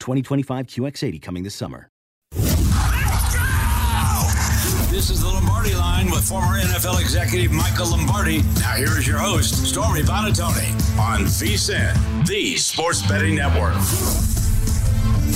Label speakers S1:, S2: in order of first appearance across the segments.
S1: 2025 QX80 coming this summer.
S2: This is the Lombardi line with former NFL executive Michael Lombardi. Now, here is your host, Stormy Buonantony, on VSIN, the Sports Betting Network.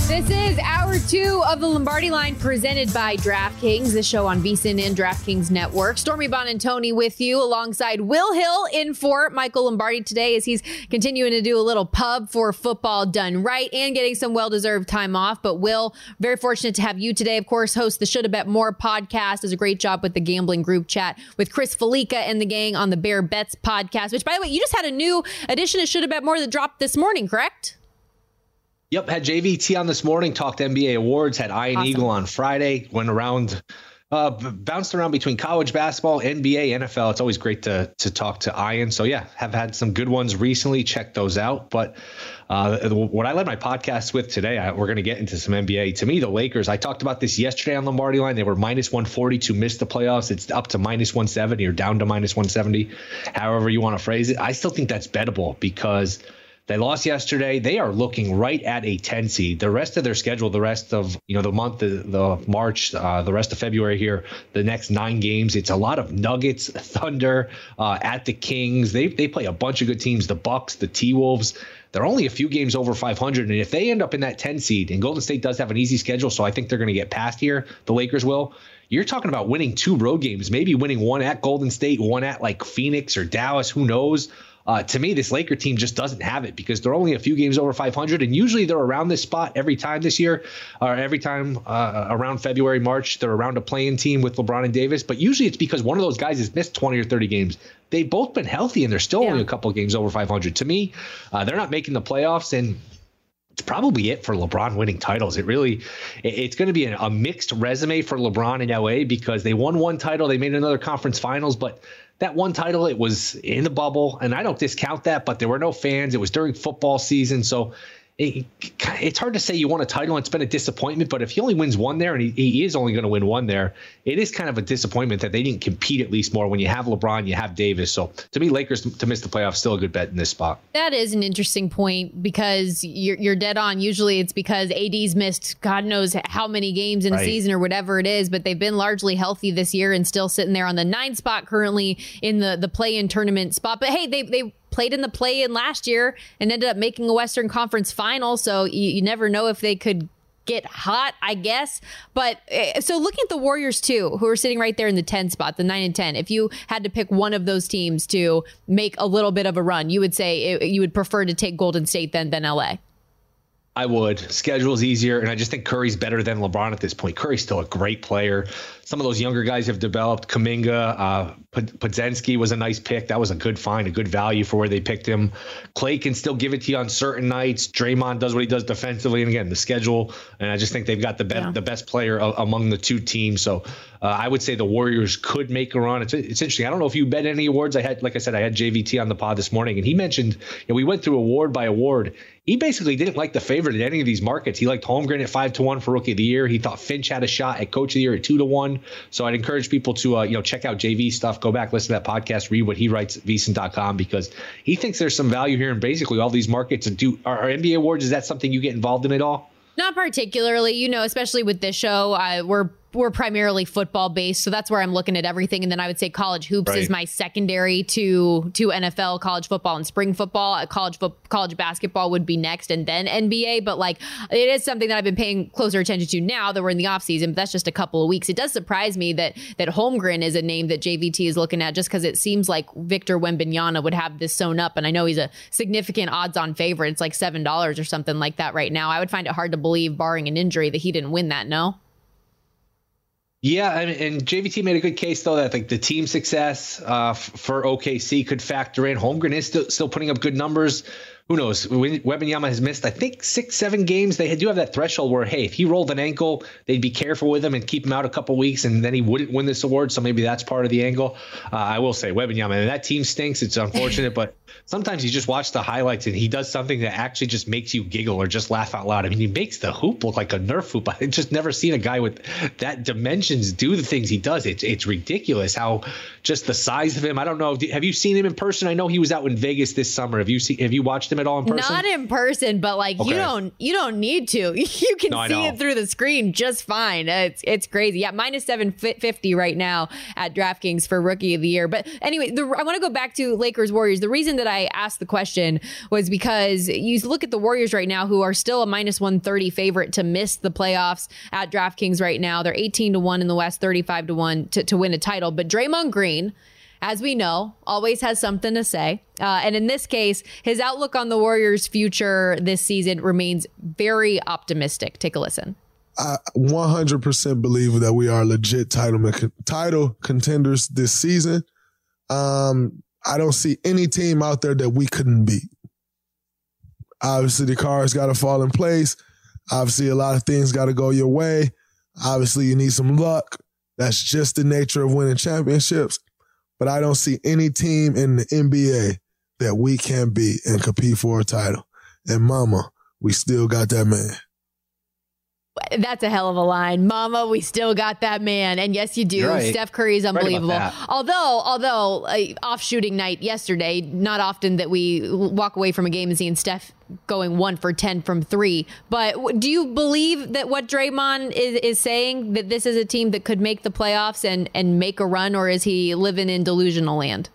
S3: This is hour two of the Lombardi line presented by DraftKings, the show on VSIN and DraftKings Network. Stormy Buonantony with you alongside Will Hill in for Michael Lombardi today as he's continuing to do a little pub for football done right and getting some well deserved time off. But Will, very fortunate to have you today. Of course, host the Shoulda Bet More podcast. Does a great job with the gambling group chat with Chris Fallica and the gang on the Bear Bets podcast, which by the way, you just had a new edition of Shoulda Bet More that dropped this morning, correct?
S4: Yep, had JVT on this morning, talked NBA awards, had Iron awesome. Eagle on Friday, went around, uh, bounced around between college basketball, NBA, NFL. It's always great to to talk to Ian. So yeah, have had some good ones recently. Check those out. But uh, what I led my podcast with today, I, we're going to get into some NBA. To me, the Lakers. I talked about this yesterday on Lombardi line. They were minus 140 to miss the playoffs. It's up to minus 170 or down to minus 170, however you want to phrase it. I still think that's bettable because they lost yesterday. They are looking right at a 10 seed. The rest of their schedule, the rest of you know the month, the, the March, uh, the rest of February here, the next nine games, it's a lot of Nuggets, Thunder, uh, at the Kings. They they play a bunch of good teams. The Bucks, the T Wolves. They're only a few games over 500, and if they end up in that 10 seed, and Golden State does have an easy schedule, so I think they're going to get past here. The Lakers will you're talking about winning two road games, maybe winning one at Golden State, one at like Phoenix or Dallas, who knows? Uh, to me, this Laker team just doesn't have it because they're only a few games over 500, and usually they're around this spot every time this year, or every time uh, around February, March, they're around a playing team with LeBron and Davis. But usually it's because one of those guys has missed 20 or 30 games. They've both been healthy, and they're still yeah. only a couple games over 500. To me, uh, they're not making the playoffs, and it's probably it for LeBron winning titles. It really, it's going to be a, a mixed resume for LeBron in LA because they won one title, they made another conference finals, but that one title, it was in the bubble, and I don't discount that, but there were no fans. It was during football season, so it, it's hard to say you won a title and it's been a disappointment, but if he only wins one there and he, he is only going to win one there, it is kind of a disappointment that they didn't compete at least more when you have LeBron, you have Davis. So to me, Lakers to miss the playoffs still a good bet in this spot.
S3: That is an interesting point because you're, you're dead on. Usually it's because AD's missed God knows how many games in a season or whatever it is, but they've been largely healthy this year and still sitting there on the nine spot currently in the the play in tournament spot. But hey, they they played in the play in last year and ended up making a Western Conference final. So you, you never know if they could get hot, I guess. But uh, so looking at the Warriors too, who are sitting right there in the 10 spot, the 9 and 10, if you had to pick one of those teams to make a little bit of a run, you would say it, you would prefer to take Golden State than than LA.
S4: I would. Schedule's easier, and I just think Curry's better than LeBron at this point. Curry's still a great player. Some of those younger guys have developed. Kuminga, uh, was a nice pick. That was a good find, a good value for where they picked him. Clay can still give it to you on certain nights. Draymond does what he does defensively, and again, the schedule. And I just think they've got the best, yeah. the best player among the two teams. So uh, I would say the Warriors could make a run. It's, it's interesting. I don't know if you bet any awards. I had, like I said, I had JVT on the pod this morning, and he mentioned, you know, we went through award by award he basically didn't like the favorite in any of these markets. He liked Holmgren at five to one for rookie of the year. He thought Finch had a shot at coach of the year at two to one. So I'd encourage people to uh, you know check out JV stuff, go back, listen to that podcast, read what he writes at VSiN.com because he thinks there's some value here in basically all these markets. And do our NBA awards is that something you get involved in at all?
S3: Not particularly, you know, especially with this show. Uh, we're we're primarily football based, so that's where I'm looking at everything. And then I would say college hoops right. is my secondary to to NFL, college football, and spring football. Uh, college fo- college basketball would be next, and then NBA. But like, it is something that I've been paying closer attention to now that we're in the off season. But that's just a couple of weeks. It does surprise me that that Holmgren is a name that JVT is looking at, just because it seems like Victor Wembanyama would have this sewn up, and I know he's a significant odds on favorite. It's like seven dollars or something like that right now. I would find it hard to believe, barring an injury, that he didn't win that. No.
S4: Yeah, and, JVT made a good case though that like the team success uh, f- for OKC could factor in. Holmgren is still still putting up good numbers who knows? Wembanyama has missed, I think, six, seven games. They do have that threshold where, hey, if he rolled an ankle, they'd be careful with him and keep him out a couple weeks, and then he wouldn't win this award. So maybe that's part of the angle. Uh, I will say, Wembanyama, and Yama, and that team stinks. It's unfortunate, but sometimes you just watch the highlights and he does something that actually just makes you giggle or just laugh out loud. I mean, he makes the hoop look like a Nerf hoop. I've just never seen a guy with that dimensions do the things he does. It's it's ridiculous how just the size of him. I don't know. Have you seen him in person? I know he was out in Vegas this summer. Have you seen? Have you watched him at all in person?
S3: Not in person, but like okay. you don't you don't need to. You can no, see it through the screen just fine. It's it's crazy. Yeah, minus seven fifty right now at DraftKings for Rookie of the Year. But anyway, the, I want to go back to Lakers Warriors. The reason that I asked the question was because you look at the Warriors right now, who are still a minus one thirty favorite to miss the playoffs at DraftKings right now. They're eighteen to one in the West, thirty five to one to, to win a title. But Draymond Green as we know, always has something to say. Uh, and in this case, his outlook on the Warriors' future this season remains very optimistic. Take a listen.
S5: I 100% believe that we are legit title title contenders this season. Um, I don't see any team out there that we couldn't beat. Obviously, the cards got to fall in place. Obviously, a lot of things got to go your way. Obviously, you need some luck. That's just the nature of winning championships but I don't see any team in the NBA that we can beat and compete for a title. And mama, we still got that man.
S3: That's a hell of a line. Mama, we still got that man. And yes, you do. Right. Steph Curry is unbelievable. Right although, although uh, off shooting night yesterday, not often that we walk away from a game and seeing Steph going one for 10 from three. But do you believe that what Draymond is, is saying that this is a team that could make the playoffs and, and make a run, or is he living in delusional land?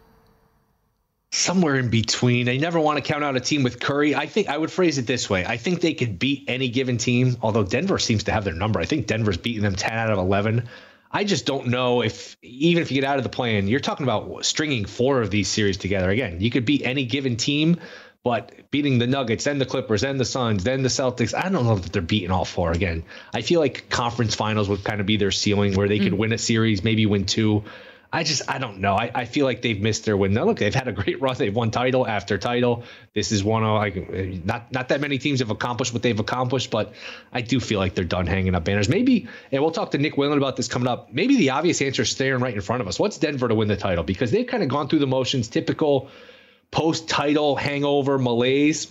S4: Somewhere in between. I never want to count out a team with Curry. I think I would phrase it this way. I think they could beat any given team, although Denver seems to have their number. I think Denver's beating them 10 out of 11. I just don't know if even if you get out of the plan, you're talking about stringing four of these series together. Again, you could beat any given team, but beating the Nuggets, then the Clippers, then the Suns, then the Celtics, I don't know that they're beating all four again. I feel like conference finals would kind of be their ceiling where they mm. could win a series, maybe win two. I just I don't know. I, I feel like they've missed their window. Look, they've had a great run. They've won title after title. This is one of like not not that many teams have accomplished what they've accomplished, but I do feel like they're done hanging up banners. Maybe, and we'll talk to Nick Whalen about this coming up. Maybe the obvious answer is staring right in front of us. What's Denver to win the title? Because they've kind of gone through the motions, typical post title hangover malaise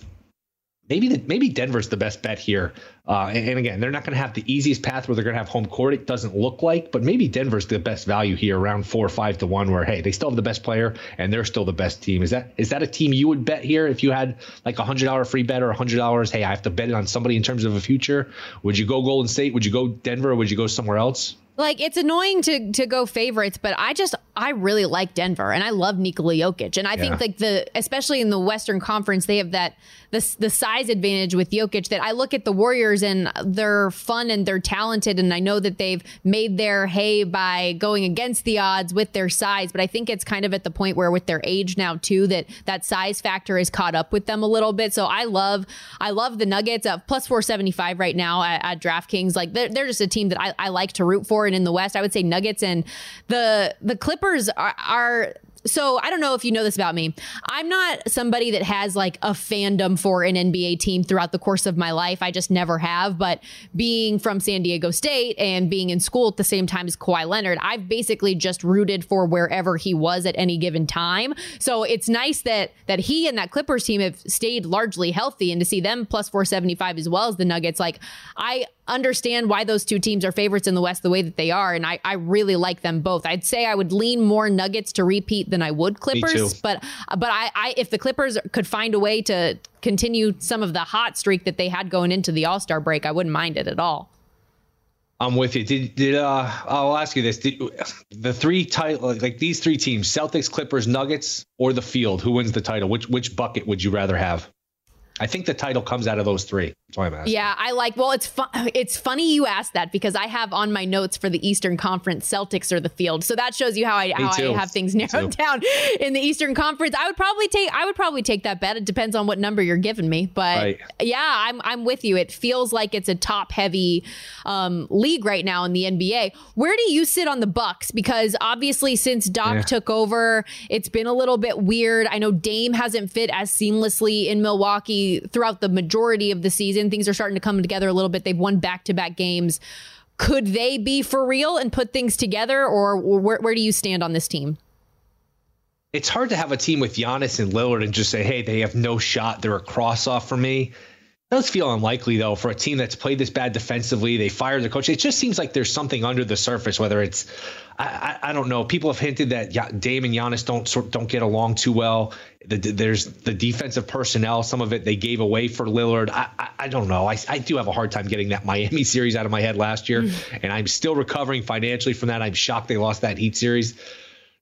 S4: maybe the, maybe Denver's the best bet here. Uh, and, and, again, they're not going to have the easiest path where they're going to have home court. It doesn't look like, but maybe Denver's the best value here, around four or five to one. Where hey, they still have the best player and they're still the best team. Is that is that a team you would bet here if you had like a hundred dollar free bet or a hundred dollars? Hey, I have to bet it on somebody in terms of a future. Would you go Golden State? Would you go Denver? Or would you go somewhere else?
S3: Like it's annoying to to go favorites, but I just I really like Denver and I love Nikola Jokic, and I yeah. think like the especially in the Western Conference they have that the the size advantage with Jokic that I look at the Warriors and they're fun and they're talented, and I know that they've made their hay by going against the odds with their size, but I think it's kind of at the point where with their age now too that that size factor is caught up with them a little bit. So I love I love the Nuggets of plus four seventy five right now at, at DraftKings. Like they're, they're just a team that I, I like to root for and in the West, I would say Nuggets and the the Clippers are, are so I don't know if you know this about me. I'm not somebody that has like a fandom for an NBA team throughout the course of my life. I just never have. But being from San Diego State and being in school at the same time as Kawhi Leonard, I've basically just rooted for wherever he was at any given time. So it's nice that that he and that Clippers team have stayed largely healthy and to see them plus 475 as well as the Nuggets. Like I understand why those two teams are favorites in the West the way that they are. And I, I really like them both. I'd say I would lean more Nuggets to repeat than I would Clippers. But but I, I if the Clippers could find a way to continue some of the hot streak that they had going into the All Star break, I wouldn't mind it at all.
S4: I'm with you. Did did uh I'll ask you this. Did, the three title like these three teams, Celtics, Clippers, Nuggets, or the field, who wins the title? Which which bucket would you rather have? I think the title comes out of those three. That's why I'm asking.
S3: Yeah, I like. Well, it's fun. It's funny you asked that because I have on my notes for the Eastern Conference Celtics or the field. So that shows you how I how I have things narrowed down in the Eastern Conference. I would probably take I would probably take that bet. It depends on what number you're giving me, but right. yeah, I'm I'm with you. It feels like it's a top heavy um, league right now in the NBA. Where do you sit on the Bucks? Because obviously, since Doc yeah. took over, it's been a little bit weird. I know Dame hasn't fit as seamlessly in Milwaukee throughout the majority of the season. Things are starting to come together a little bit. They've won back to back games. Could they be for real and put things together, or where, where do you stand on this team?
S4: It's hard to have a team with Giannis and Lillard and just say, hey, they have no shot. They're a cross off for me does feel unlikely though for a team that's played this bad defensively. They fired the coach. It just seems like there's something under the surface. Whether it's, I, I, I don't know. People have hinted that Dame and Giannis don't sort don't get along too well. The, there's the defensive personnel. Some of it they gave away for Lillard. I, I, I don't know. I, I do have a hard time getting that Miami series out of my head last year, mm. and I'm still recovering financially from that. I'm shocked they lost that Heat series.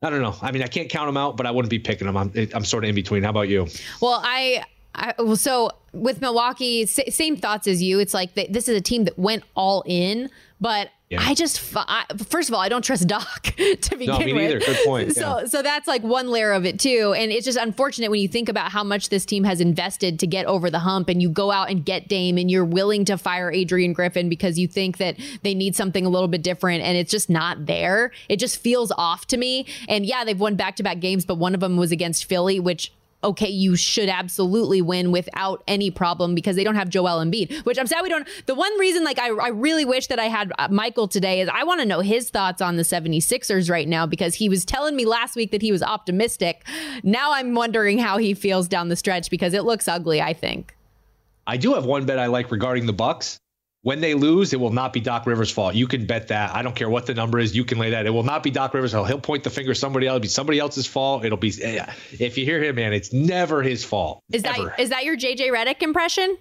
S4: I don't know. I mean, I can't count them out, but I wouldn't be picking them. I'm I'm sort of in between. How about you?
S3: Well, I I, well, so with Milwaukee, same thoughts as you. It's like they, this is a team that went all in, but yeah. I just I, first of all, I don't trust Doc to begin no, me
S4: with. Neither. Good point.
S3: So, yeah. so that's like one layer of it too, and it's just unfortunate when you think about how much this team has invested to get over the hump, and you go out and get Dame, and you're willing to fire Adrian Griffin because you think that they need something a little bit different, and it's just not there. It just feels off to me. And yeah, they've won back to back games, but one of them was against Philly, which okay, you should absolutely win without any problem because they don't have Joel Embiid, which I'm sad we don't. The one reason, like, I, I really wish that I had uh, Michael today is I want to know his thoughts on the 76ers right now because he was telling me last week that he was optimistic. Now I'm wondering how he feels down the stretch because it looks ugly, I think.
S4: I do have one bet I like regarding the Bucks. When they lose, it will not be Doc Rivers' fault. You can bet that. I don't care what the number is. You can lay that. It will not be Doc Rivers' fault. He'll point the finger somebody else. It'll be somebody else's fault. It'll be eh, if you hear him, man, it's never his fault.
S3: Is
S4: ever.
S3: that is that your JJ Redick impression?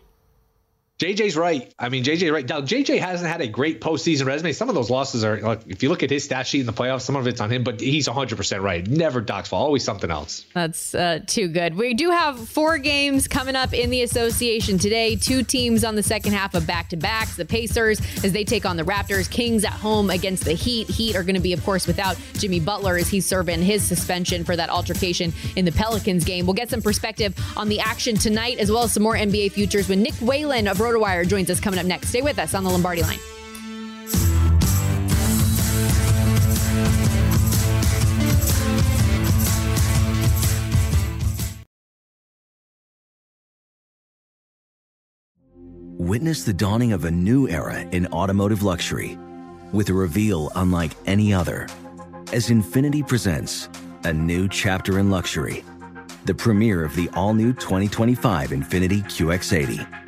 S4: JJ's right. I mean, JJ right now. JJ hasn't had a great postseason resume. Some of those losses are, like, if you look at his stat sheet in the playoffs, some of it's on him. But he's 100 percent right. Never Doc's fault. Always something else.
S3: That's uh, too good. We do have four games coming up in the association today. Two teams on the second half of back to backs. The Pacers as they take on the Raptors. Kings at home against the Heat. Heat are going to be, of course, without Jimmy Butler as he's serving his suspension for that altercation in the Pelicans game. We'll get some perspective on the action tonight as well as some more NBA futures when Nick Whalen of RotoWire joins us coming up next. Stay with us on the Lombardi line.
S1: Witness the dawning of a new era in automotive luxury with a reveal unlike any other as Infiniti presents a new chapter in luxury, the premiere of the all new 2025 Infiniti QX80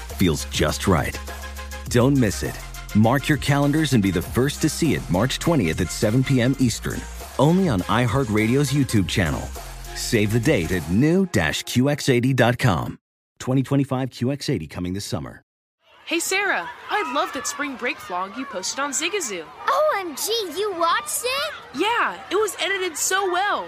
S1: feels just right. Don't miss it. Mark your calendars and be the first to see it March 20th at 7 p.m. Eastern, only on iHeartRadio's YouTube channel. Save the date at new-QX80.com. 2025 QX80 coming this summer.
S6: Hey Sarah, I love that spring break vlog you posted on Zigazoo.
S7: OMG, you watched it?
S6: Yeah, it was edited so well.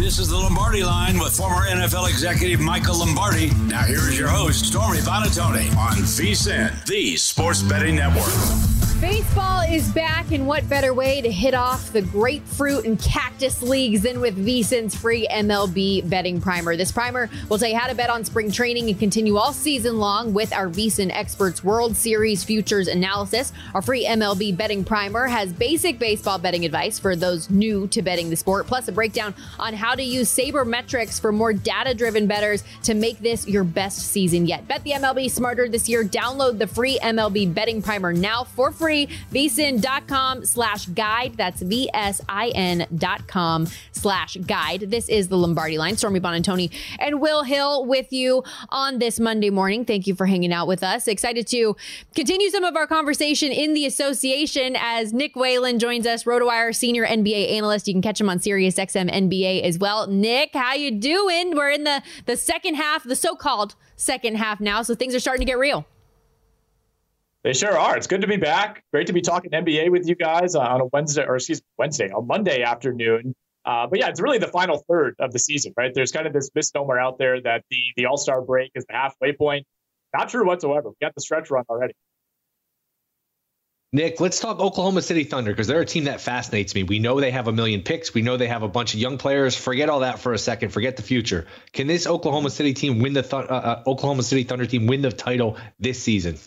S2: This is the Lombardi line with former NFL executive Michael Lombardi. Now, here is your host, Stormy Buonantony, on VSIN, the Sports Betting Network.
S3: Baseball is back, and what better way to hit off the grapefruit and cactus leagues than with VSIN's free MLB betting primer? This primer will tell you how to bet on spring training and continue all season long with our VSIN Experts World Series Futures Analysis. Our free MLB betting primer has basic baseball betting advice for those new to betting the sport, plus a breakdown on how to use sabermetrics for more data driven betters to make this your best season yet. Bet the MLB smarter this year. Download the free MLB betting primer now for free. VSIN.com slash guide. That's V-S-I-N dot com slash guide. This is the Lombardi line. Stormy Buonantony and Will Hill with you on this Monday morning. Thank you for hanging out with us. Excited to continue some of our conversation in the association as Nick Whalen joins us, RotoWire senior NBA analyst. You can catch him on Sirius XM NBA as well. Nick, how you doing? We're in the, the second half, the so-called second half now, so things are starting to get real.
S8: They sure are. It's good to be back. Great to be talking NBA with you guys on a Wednesday, or excuse Wednesday, on Monday afternoon. Uh, but yeah, it's really the final third of the season, right? There's kind of this misnomer out there that the the All Star break is the halfway point. Not true whatsoever. We got the stretch run already.
S4: Nick, let's talk Oklahoma City Thunder because they're a team that fascinates me. We know they have a million picks. We know they have a bunch of young players. Forget all that for a second. Forget the future. Can this Oklahoma City team win the th- uh, uh, Oklahoma City Thunder team win the title this season?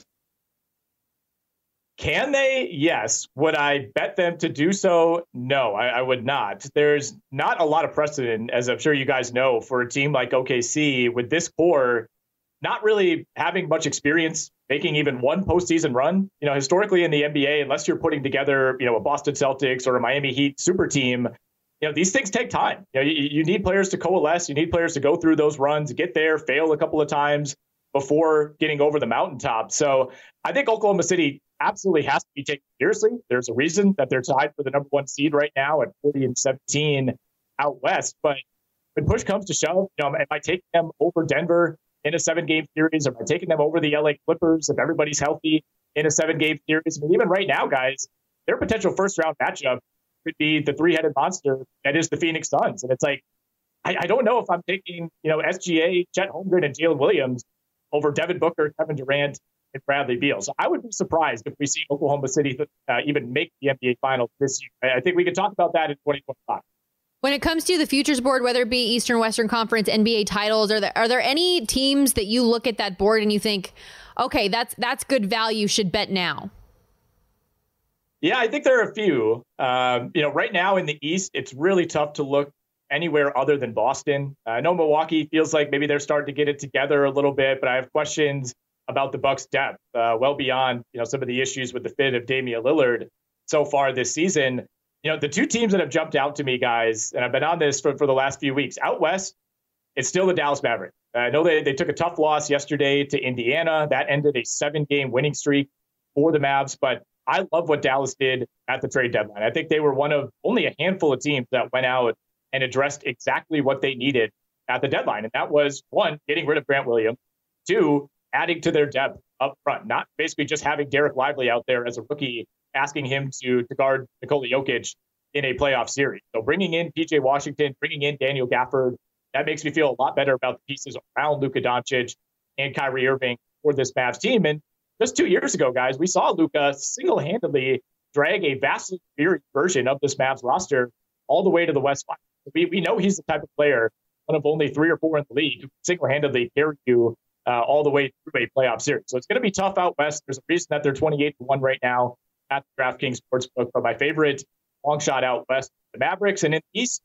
S8: Can they? Yes. Would I bet them to do so? No, I, I, would not. There's not a lot of precedent, as I'm sure you guys know, for a team like OKC with this core not really having much experience making even one postseason run. You know, historically in the NBA, unless you're putting together, you know, a Boston Celtics or a Miami Heat super team, you know, these things take time. You know, you, you need players to coalesce. You need players to go through those runs, get there, fail a couple of times before getting over the mountaintop. So I think Oklahoma City absolutely has to be taken seriously. There's a reason that they're tied for the number one seed right now at 40 and 17 out west. But when push comes to shove, you know, am I taking them over Denver in a seven game series? Am I taking them over the LA Clippers if everybody's healthy in a seven game series? I mean, even right now, guys, their potential first round matchup could be the three headed monster that is the Phoenix Suns. And it's like, I, I, don't know if I'm taking, you know, SGA, Chet Holmgren, and Jalen Williams over Devin Booker, Kevin Durant, and Bradley Beal. So I would be surprised if we see Oklahoma City uh, even make the NBA Finals this year. I think we could talk about that in 2025.
S3: When it comes to the futures board, whether it be Eastern Western Conference NBA titles, are there are there any teams that you look at that board and you think, okay, that's that's good value, should bet now?
S8: Yeah, I think there are a few. Um, you know, right now in the East, it's really tough to look anywhere other than Boston. I know Milwaukee feels like maybe they're starting to get it together a little bit, but I have questions about the Bucks' depth, uh, well beyond you know some of the issues with the fit of Damian Lillard so far this season. You know, the two teams that have jumped out to me, guys, and I've been on this for, for the last few weeks. Out west, it's still the Dallas Mavericks. Uh, I know they, they took a tough loss yesterday to Indiana. That ended a seven game winning streak for the Mavs, but I love what Dallas did at the trade deadline. I think they were one of only a handful of teams that went out and addressed exactly what they needed at the deadline. And that was one, getting rid of Grant Williams, two, adding to their depth up front, not basically just having Dereck Lively out there as a rookie, asking him to, to guard Nikola Jokic in a playoff series. So bringing in PJ Washington, bringing in Daniel Gafford, that makes me feel a lot better about the pieces around Luka Doncic and Kyrie Irving for this Mavs team. And just two years ago, guys, we saw Luka single handedly drag a vastly superior version of this Mavs roster all the way to the West Final. We, we know he's the type of player, one of only three or four in the league, who single handedly carry you uh, all the way through a playoff series. So it's going to be tough out west. There's a reason that they're 28 to 1 right now at DraftKings Sportsbook. But my favorite long shot out west, the Mavericks. And in the East,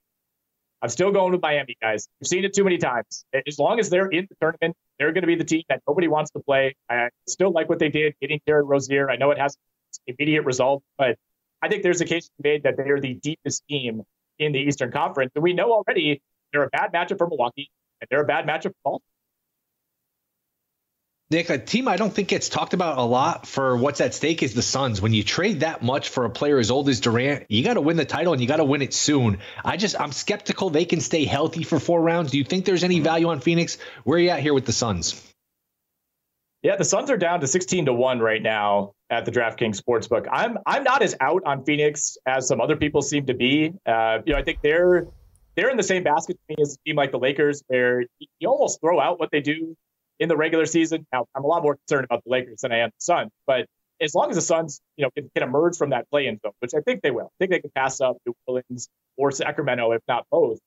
S8: I'm still going with Miami, guys. We've seen it too many times. As long as they're in the tournament, they're going to be the team that nobody wants to play. I still like what they did getting Terry Rozier. I know it has immediate result, but I think there's a case made that they are the deepest team in the Eastern Conference. And we know already they're a bad matchup for Milwaukee and they're a bad matchup for Baltimore.
S4: Nick, a team I don't think gets talked about a lot for what's at stake is the Suns. When you trade that much for a player as old as Durant, you got to win the title and you got to win it soon. I just I'm skeptical they can stay healthy for four rounds. Do you think there's any value on Phoenix? Where are you at here with the Suns?
S8: Yeah, the Suns are down to 16 to 1 right now at the DraftKings Sportsbook. I'm I'm not as out on Phoenix as some other people seem to be. Uh, you know, I think they're they're in the same basket as a team like the Lakers, where you almost throw out what they do in the regular season. Now, I'm a lot more concerned about the Lakers than I am the Suns, but as long as the Suns, you know, can, can emerge from that play-in zone, which I think they will, I think they can pass up New Orleans or Sacramento, if not both.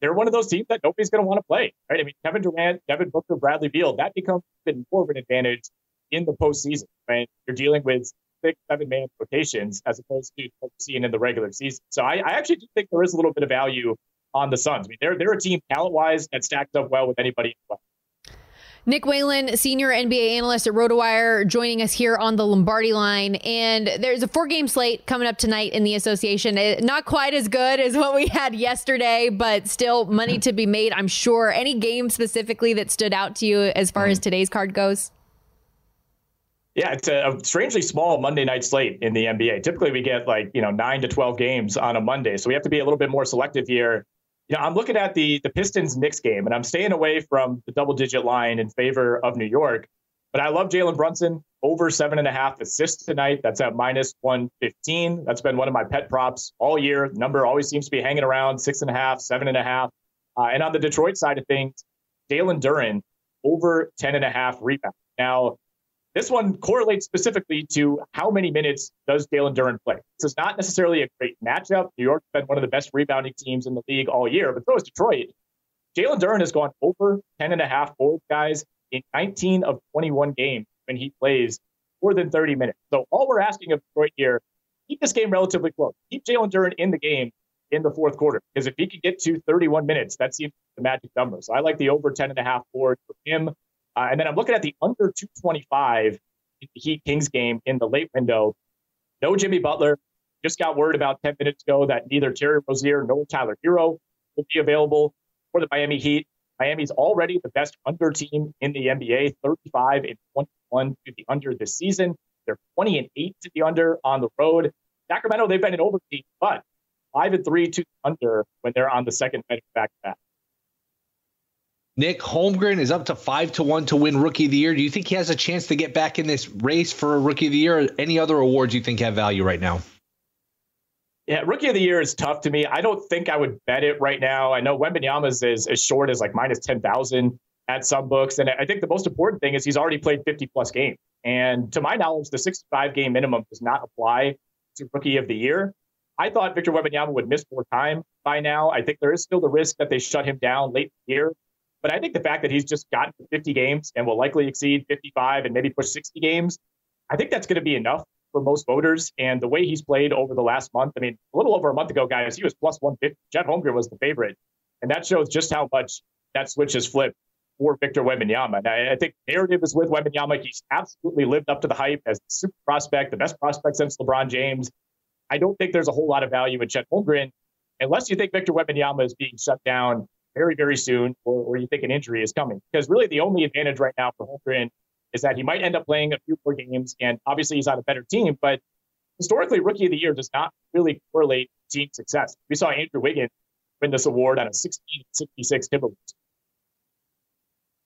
S8: They're one of those teams that nobody's going to want to play, right? I mean, Kevin Durant, Devin Booker, Bradley Beal, that becomes even more of an advantage in the postseason, right? You're dealing with six, seven man rotations as opposed to what you're seeing in the regular season. So I, I actually do think there is a little bit of value on the Suns. I mean, they're they're a team talent wise that stacks up well with anybody.
S3: Nick Whalen, senior NBA analyst at RotoWire, joining us here on the Lombardi line. And there's a four game slate coming up tonight in the association. Eh, not quite as good as what we had yesterday, but still money to be made, I'm sure. Any game specifically that stood out to you as far as mm. today's card goes?
S8: Yeah, it's a, a, strangely small Monday night slate in the NBA. Typically, we get like you know nine to twelve games on a Monday, so we have to be a little bit more selective here know, I'm looking at the the Pistons Knicks game, and I'm staying away from the double digit line in favor of New York. But I love Jalen Brunson over seven and a half assists tonight. That's at minus 115. That's been one of my pet props all year. The number always seems to be hanging around six and a half, seven and a half. Uh, and on the Detroit side of things, Jalen Duren over 10 and a half rebounds. Now, this one correlates specifically to how many minutes does Jalen Duren play. This is not necessarily a great matchup. New York's been one of the best rebounding teams in the league all year, but so is Detroit. Jalen Duren has gone over 10 and a half boards, guys, in 19 of 21 games when he plays more than 30 minutes. So all we're asking of Detroit here, keep this game relatively close. Keep Jalen Duren in the game in the fourth quarter. Because if he can get to 31 minutes, that seems the magic number. So I like the over 10 and a half board for him. Uh, and then I'm looking at the under 225 in the Heat Kings game in the late window. No Jimmy Butler. Just got word about 10 minutes ago that neither Terry Rozier nor Tyler Herro will be available for the Miami Heat. Miami's already the best under team in the NBA, 35 and 21 to the under this season. They're 20 and 8 to the under on the road. Sacramento, they've been an over team, but 5 and 3 to the under when they're on the second back to back.
S4: Nick Holmgren is up to five to one to win Rookie of the Year. Do you think he has a chance to get back in this race for Rookie of the Year? Or any other awards you think have value right now?
S8: Yeah, Rookie of the Year is tough to me. I don't think I would bet it right now. I know Wembanyama's is as short as like minus ten thousand at some books, and I think the most important thing is he's already played fifty plus games. And to my knowledge, the sixty-five game minimum does not apply to Rookie of the Year. I thought Victor Wembanyama would miss more time by now. I think there is still the risk that they shut him down late in the year. But I think the fact that he's just gotten 50 games and will likely exceed 55 and maybe push 60 games, I think that's going to be enough for most voters. And the way he's played over the last month, I mean, a little over a month ago, guys, he was plus 150. Chet Holmgren was the favorite. And that shows just how much that switch has flipped for Victor Wembanyama. And I, I think narrative is with Wembanyama. He's absolutely lived up to the hype as the super prospect, the best prospect since LeBron James. I don't think there's a whole lot of value in Chet Holmgren unless you think Victor Wembanyama is being shut down very, very soon, or, or you think an injury is coming. Because really, the only advantage right now for Holmgren is that he might end up playing a few more games, and obviously he's on a better team. But historically, Rookie of the Year does not really correlate team success. We saw Andrew Wiggins win this award on a 16-66 Timberwolves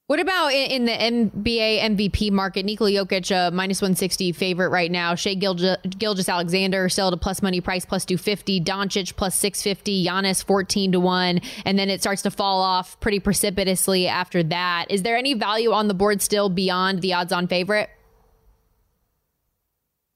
S3: What about in the NBA MVP market? Nikola Jokic, uh, minus 160 favorite right now. Shea Shai Gilgeous-Alexander still at a plus money price, plus 250. Doncic, plus 650. Giannis, 14 to 1. And then it starts to fall off pretty precipitously after that. Is there any value on the board still beyond the odds on favorite?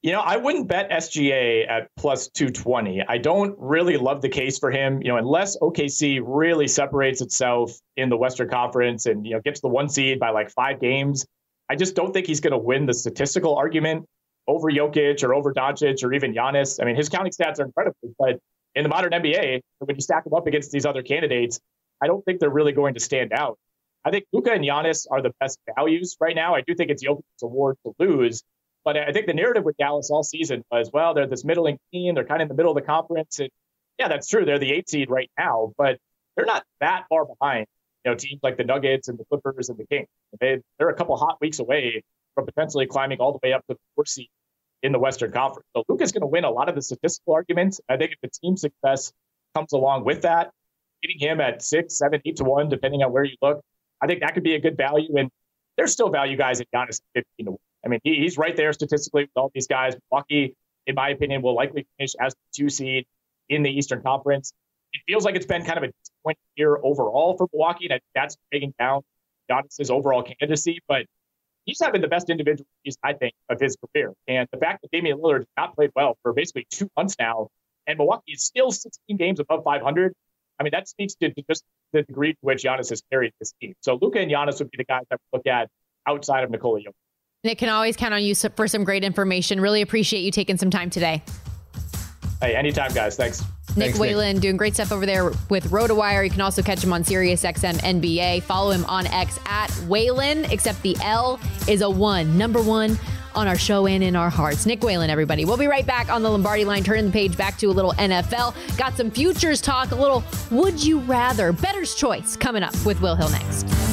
S8: You know, I wouldn't bet SGA at plus 220. I don't really love the case for him, you know, unless OKC really separates itself in the Western Conference and, you know, gets the one seed by like five games. I just don't think he's going to win the statistical argument over Jokic or over Doncic or even Giannis. I mean, his counting stats are incredible, but in the modern NBA, when you stack them up against these other candidates, I don't think they're really going to stand out. I think Luka and Giannis are the best values right now. I do think it's Jokic's award to lose. But I think the narrative with Dallas all season was, well, they're this middling team. They're kind of in the middle of the conference. And yeah, that's true. They're the eight seed right now, but they're not that far behind, you know, teams like the Nuggets and the Clippers and the Kings. They, they're a couple hot weeks away from potentially climbing all the way up to the fourth seed in the Western Conference. So Luka's going to win a lot of the statistical arguments. I think if the team success comes along with that, getting him at six, seven, eight to one, depending on where you look, I think that could be a good value. And there's still value guys at Giannis 15 to one. I mean, he, he's right there statistically with all these guys. Milwaukee, in my opinion, will likely finish as the two seed in the Eastern Conference. It feels like it's been kind of a disappointing year overall for Milwaukee, and that's taking down Giannis's overall candidacy. But he's having the best individual season, I think, of his career. And the fact that Damian Lillard has not played well for basically two months now, and Milwaukee is still 16 games above 500. I mean, that speaks to just the degree to which Giannis has carried this team. So Luka and Giannis would be the guys I would look at outside of Nikola Jokic.
S3: Nick can always count on you for some great information. Really appreciate you taking some time today.
S8: Hey, anytime, guys. Thanks.
S3: Nick
S8: Thanks,
S3: Whalen doing great stuff over there with RotoWire. You can also catch him on SiriusXM NBA. Follow him on X at Whalen, except the L is a one. Number one on our show and in our hearts. Nick Whalen, everybody. We'll be right back on the Lombardi line, turning the page back to a little NFL. Got some futures talk, a little would you rather, better's choice coming up with Will Hill next.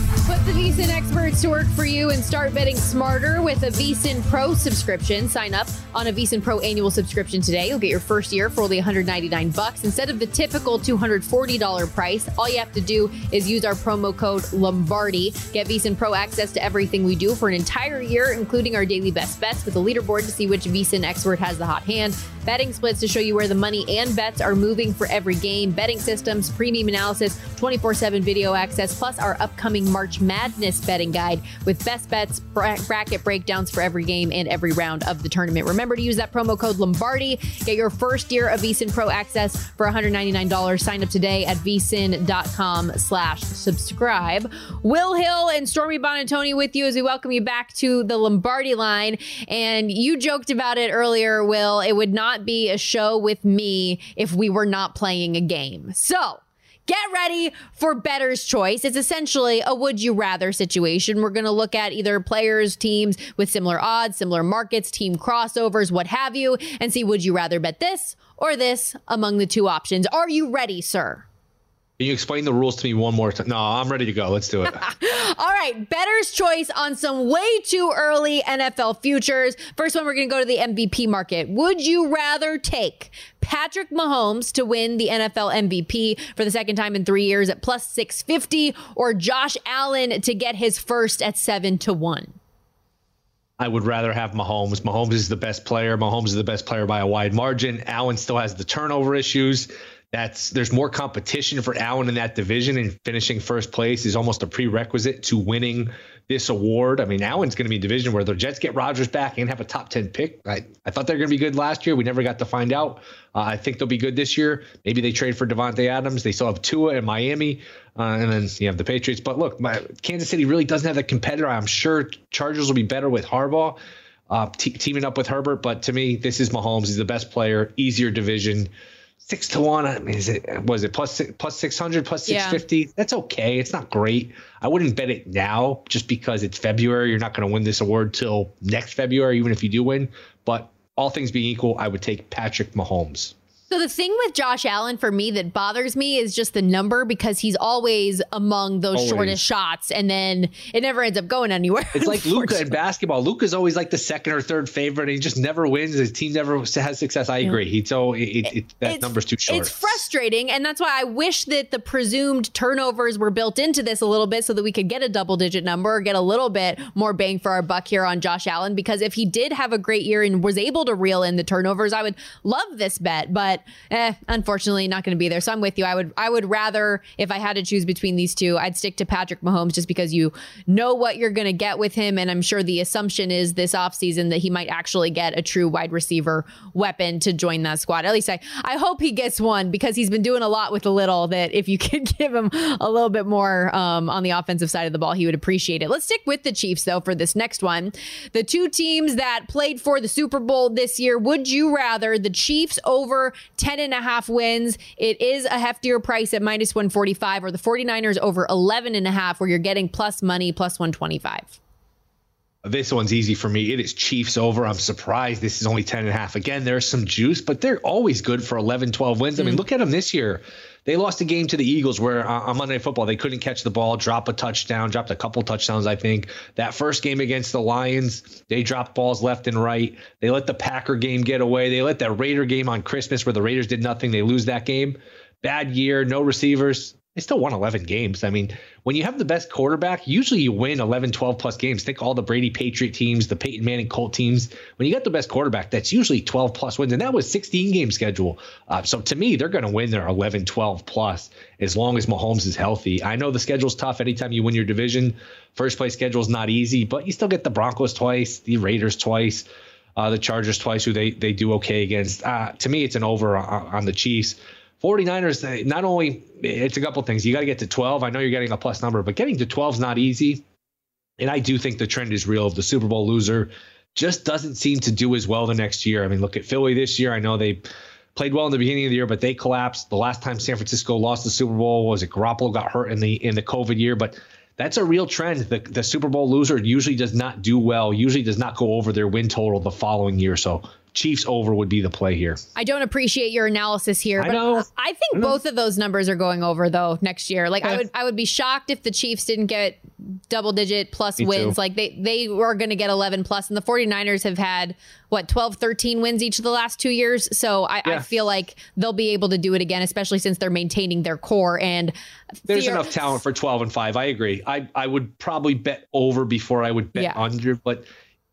S3: Put the VSIN experts to work for you and start betting smarter with a VSIN Pro subscription. Sign up on a VSIN Pro annual subscription today. You'll get your first year for only 199 bucks instead of the typical $240 price. All you have to do is use our promo code Lombardi. Get VSIN Pro access to everything we do for an entire year, including our daily best bets with a leaderboard to see which VSIN expert has the hot hand betting splits to show you where the money and bets are moving for every game, betting systems, premium analysis, 24 7 video access, plus our upcoming March Madness betting guide with best bets, bracket breakdowns for every game and every round of the tournament. Remember to use that promo code Lombardi. Get your first year of VSIN Pro access for $199. Sign up today at vsin.com slash subscribe. Will Hill and Stormy Buonantony with you as we welcome you back to the Lombardi line. And you joked about it earlier, Will. It would not be a show with me if we were not playing a game. So, get ready for Better's Choice. It's essentially a would you rather situation. We're going to look at either players, teams with similar odds, similar markets, team crossovers, what have you, and see would you rather bet this or this among the two options. Are you ready, sir?
S4: Can you explain the rules to me one more time? No, I'm ready to go. Let's do it.
S3: All right, better's choice on some way too early NFL futures. First one, we're going to go to the MVP market. Would you rather take Patrick Mahomes to win the NFL MVP for the second time in three years at plus 650 or Josh Allen to get his first at seven to one?
S4: I would rather have Mahomes. Mahomes is the best player. Mahomes is the best player by a wide margin. Allen still has the turnover issues that's there's more competition for Allen in that division, and finishing first place is almost a prerequisite to winning this award. I mean, Allen's going to be a division where the Jets get Rodgers back and have a top 10 pick. I, I thought they're going to be good last year. We never got to find out. Uh, I think they'll be good this year. Maybe they trade for Davante Adams. They still have Tua in Miami, uh, and then you have the Patriots. But look, my, Kansas City really doesn't have the competitor. I'm sure Chargers will be better with Harbaugh. Uh, teaming up with Herbert, but to me, this is Mahomes. He's the best player, easier division six to one. I mean, is it was it plus plus six hundred plus six fifty? Yeah. That's okay. It's not great. I wouldn't bet it now just because it's February. You're not going to win this award till next February, even if you do win. But all things being equal, I would take Patrick Mahomes.
S3: So the thing with Josh Allen for me that bothers me is just the number because he's always among those always. shortest shots, and then it never ends up going anywhere.
S4: It's like Luka in basketball. Luka's always like the second or third favorite, and he just never wins. His team never has success. I agree. He's so it, it, that it's, number's too short.
S3: It's frustrating, and that's why I wish that the presumed turnovers were built into this a little bit so that we could get a double digit number or get a little bit more bang for our buck here on Josh Allen. Because if he did have a great year and was able to reel in the turnovers, I would love this bet. But eh, unfortunately, not going to be there. So I'm with you. I would I would rather if I had to choose between these two, I'd stick to Patrick Mahomes just because you know what you're going to get with him, and I'm sure the assumption is this offseason that he might actually get a true wide receiver weapon to join that squad. At least I I hope he gets one because he's been doing a lot with a little. That if you could give him a little bit more um, on the offensive side of the ball, he would appreciate it. Let's stick with the Chiefs though for this next one. The two teams that played for the Super Bowl this year. Would you rather the Chiefs over 10 and a half wins. It is a heftier price at minus 145 or the 49ers over 11 and a half where you're getting plus money plus 125.
S4: This one's easy for me. It is Chiefs over. I'm surprised this is only 10 and a half. Again, there's some juice, but they're always good for 11, 12 wins. I mean, mm. look at them this year. They lost a game to the Eagles where uh, on Monday Night Football they couldn't catch the ball, drop a touchdown, dropped a couple touchdowns, I think. That first game against the Lions, they dropped balls left and right. They let the Packer game get away. They let that Raider game on Christmas where the Raiders did nothing. They lose that game. Bad year, no receivers they still won 11 games. I mean, when you have the best quarterback, usually you win 11, 12 plus games. Think all the Brady Patriot teams, the Peyton Manning Colt teams. When you got the best quarterback, that's usually 12 plus wins. And that was 16 game schedule. Uh, so to me, they're going to win their 11, 12 plus as long as Mahomes is healthy. I know the schedule's tough anytime you win your division. First place schedule is not easy, but you still get the Broncos twice, the Raiders twice. Uh, the Chargers twice, who they they do okay against. Uh, to me, it's an over on, on the Chiefs. 49ers, not only, it's a couple things. You got to get to 12. I know you're getting a plus number, but getting to 12 is not easy. And I do think the trend is real of the Super Bowl loser just doesn't seem to do as well the next year. I mean, look at Philly this year. I know they played well in the beginning of the year, but they collapsed. The last time San Francisco lost the Super Bowl was it Garoppolo got hurt in the in the COVID year, but that's a real trend. The, the Super Bowl loser usually does not do well, usually does not go over their win total the following year. So Chiefs over would be the play here.
S3: I don't appreciate your analysis here, but I, know. I think I both of those numbers are going over though next year. Like I would I would be shocked if the Chiefs didn't get double digit plus Me wins. Too. Like they they were going to get 11 plus and the 49ers have had what 12 13 wins each of the last 2 years. So I, yeah. I feel like they'll be able to do it again especially since they're maintaining their core and
S4: There's enough talent for 12 and 5. I agree. I I would probably bet over before I would bet yeah. under, but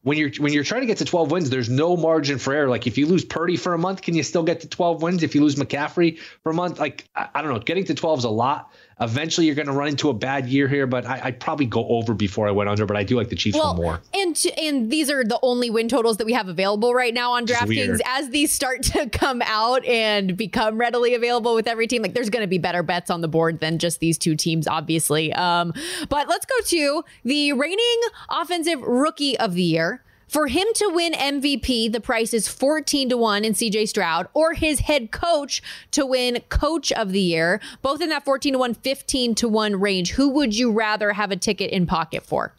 S4: when you're when you're trying to get to 12 wins, there's no margin for error. Like if you lose Purdy for a month, can you still get to 12 wins? If you lose McCaffrey for a month, like I, I don't know, getting to 12 is a lot. Eventually, you're going to run into a bad year here, but I, would probably go over before I went under. But I do like the Chiefs well, more.
S3: And and these are the only win totals that we have available right now on DraftKings. As these start to come out and become readily available with every team, like there's going to be better bets on the board than just these two teams, obviously. Um, but let's go to the reigning offensive rookie of the year. For him to win MVP, the price is 14 to 1 in CJ Stroud, or his head coach to win coach of the year, both in that 14 to 1, 15 to 1 range. Who would you rather have a ticket in pocket for?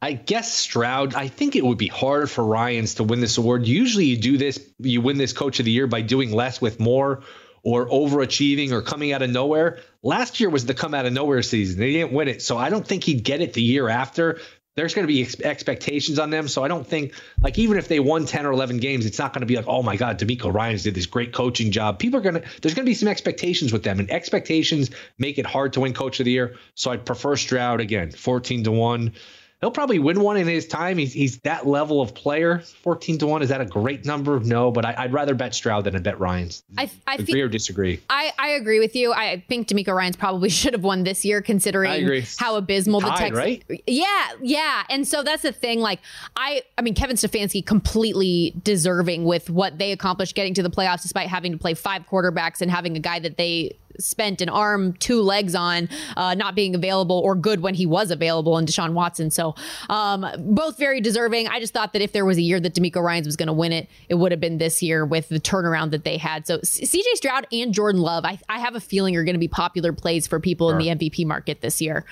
S4: I guess Stroud. I think it would be hard for Ryans to win this award. Usually you do this, you win this coach of the year by doing less with more or overachieving or coming out of nowhere. Last year was the come out of nowhere season. They didn't win it. So I don't think he'd get it the year after there's going to be ex- expectations on them. So I don't think, like, even if they won 10 or 11 games, it's not going to be like, oh my God, DeMeco Ryans did this great coaching job. People are going to, there's going to be some expectations with them, and expectations make it hard to win coach of the year. So I'd prefer Stroud again, 14 to 1 he'll probably win one in his time. He's he's that level of player. Fourteen to one is that a great number? No, but I, would rather bet Stroud than I bet Ryans. I, I agree feel, or disagree.
S3: I, I agree with you. I think DeMeco Ryans probably should have won this year, considering how abysmal Tied, the Texans.
S4: Right?
S3: Yeah, yeah. And so that's the thing. Like I, I mean, Kevin Stefanski completely deserving with what they accomplished getting to the playoffs, despite having to play five quarterbacks and having a guy that they spent an arm, two legs on, uh, not being available or good when he was available in Deshaun Watson. So um, both very deserving. I just thought that if there was a year that DeMeco Ryans was going to win it, it would have been this year with the turnaround that they had. So CJ Stroud and Jordan Love, I, I have a feeling are going to be popular plays for people sure. in the MVP market this year.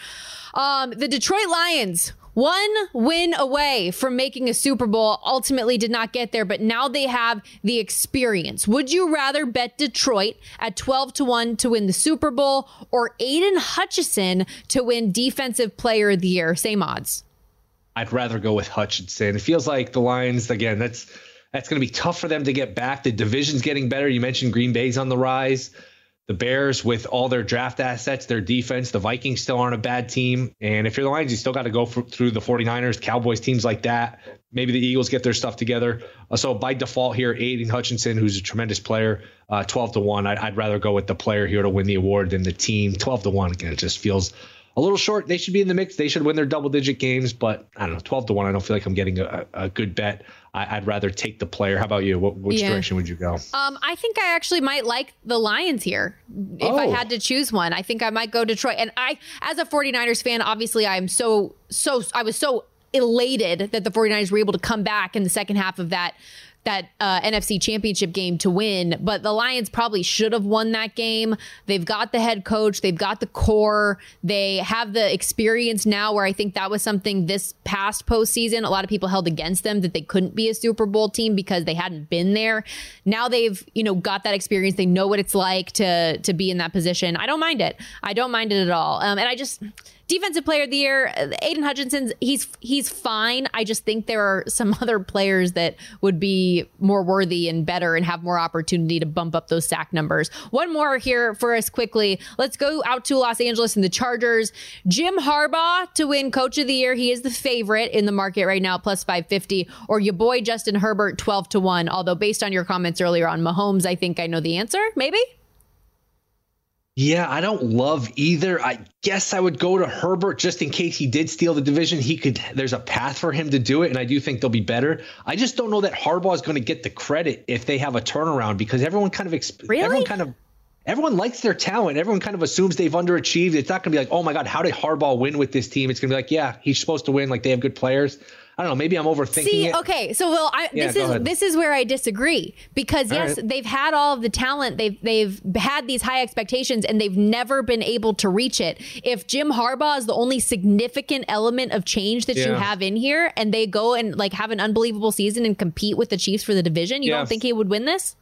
S3: Um, the Detroit Lions one win away from making a Super Bowl, ultimately did not get there, but now they have the experience. Would you rather bet Detroit at 12 to 1 to win the Super Bowl or Aidan Hutchinson to win Defensive Player of the Year? Same odds.
S4: I'd rather go with Hutchinson. It feels like the Lions, again, that's that's going to be tough for them to get back. The division's getting better. You mentioned Green Bay's on the rise the Bears with all their draft assets, their defense, the Vikings still aren't a bad team. And if you're the Lions, you still got to go for, through the 49ers, Cowboys, teams like that. Maybe the Eagles get their stuff together. Uh, so by default here, Aidan Hutchinson, who's a tremendous player, uh, 12 to 1. I'd, I'd, rather go with the player here to win the award than the team. 12 to 1, again, it just feels a little short. They should be in the mix. They should win their double digit games, but I don't know, 12 to 1. I don't feel like I'm getting a, a good bet. I, would rather take the player. How about you? What, which yeah. direction would you go?
S3: Um, I think I actually might like the Lions here if oh. I had to choose one. I think I might go Detroit. And I, as a 49ers fan, obviously I'm so, so, I was so elated that the 49ers were able to come back in the second half of that that uh, NFC championship game to win, but the Lions probably should have won that game. They've got the head coach, they've got the core, they have the experience now where I think that was something this past postseason. A lot of people held against them that they couldn't be a Super Bowl team because they hadn't been there. Now they've, you know, got that experience. They know what it's like to to be in that position. I don't mind it. I don't mind it at all. Um, and I just Defensive Player of the Year, uh, Aidan Hutchinson, he's he's fine. I just think there are some other players that would be more worthy and better and have more opportunity to bump up those sack numbers. One more here for us quickly. Let's go out to Los Angeles and the Chargers. Jim Harbaugh to win Coach of the Year. He is the favorite in the market right now, plus 550. Or your boy Justin Herbert, 12 to 1. Although, based on your comments earlier on Mahomes, I think I know the answer. Maybe?
S4: Yeah, I don't love either. I guess I would go to Herbert just in case he did steal the division. He could. There's a path for him to do it, and I do think they'll be better. I just don't know that Harbaugh is going to get the credit if they have a turnaround because everyone kind of exp-
S3: really?
S4: everyone kind of everyone likes their talent. Everyone kind of assumes they've underachieved. It's not going to be like, oh my god, how did Harbaugh win with this team? It's going to be like, yeah, he's supposed to win. Like they have good players. I don't know. Maybe I'm overthinking
S3: See,
S4: it.
S3: okay, so well, I, yeah, this is ahead. this is where I disagree because yes, right. they've had all of the talent, they've they've had these high expectations, and they've never been able to reach it. If Jim Harbaugh is the only significant element of change that yeah. you have in here, and they go and like have an unbelievable season and compete with the Chiefs for the division, you yes. don't think he would win this?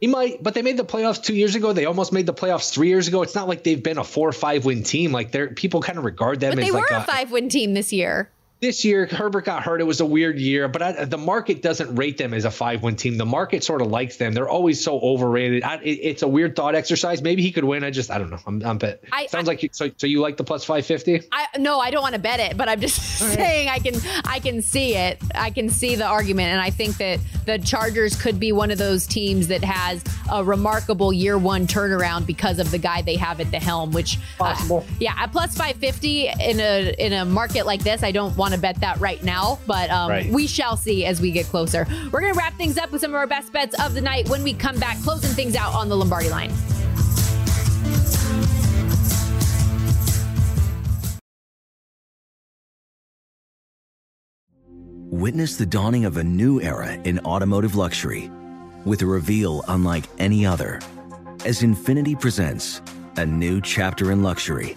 S4: He might, but they made the playoffs two years ago. They almost made the playoffs three years ago. It's not like they've been a four or five win team. Like they're people kind of regard them
S3: but
S4: as
S3: they
S4: like
S3: were a, a five win team this year
S4: this year Herbert got hurt. It was a weird year, but I, the market doesn't rate them as a five-win team. The market sort of likes them. They're always so overrated. I, it, it's a weird thought exercise. Maybe he could win. I just I don't know. I'm, I'm bet. I, Sounds I, like you, so. So you like the plus five fifty?
S3: I no, I don't want to bet it, but I'm just saying I can I can see it. I can see the argument, and I think that the Chargers could be one of those teams that has a remarkable year one turnaround because of the guy they have at the helm. Which
S4: uh, possible.
S3: Uh, yeah, at plus five fifty in a in a market like this, I don't want to bet that right now now, but um, right. we shall see as we get closer. We're going to wrap things up with some of our best bets of the night when we come back, closing things out on the Lombardi line.
S1: Witness the dawning of a new era in automotive luxury with a reveal unlike any other as Infiniti presents a new chapter in luxury,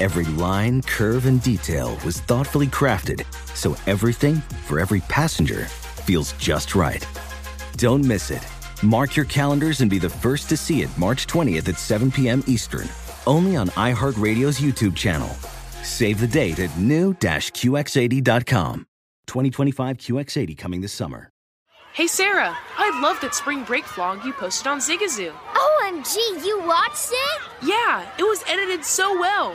S1: Every line, curve, and detail was thoughtfully crafted so everything for every passenger feels just right. Don't miss it. Mark your calendars and be the first to see it March 20th at 7 p.m. Eastern, only on iHeartRadio's YouTube channel. Save the date at new-QX80.com. 2025 QX80 coming this summer.
S6: Hey Sarah, I love that spring break vlog you posted on Zigazoo.
S7: OMG, you watched it?
S6: Yeah, it was edited so well.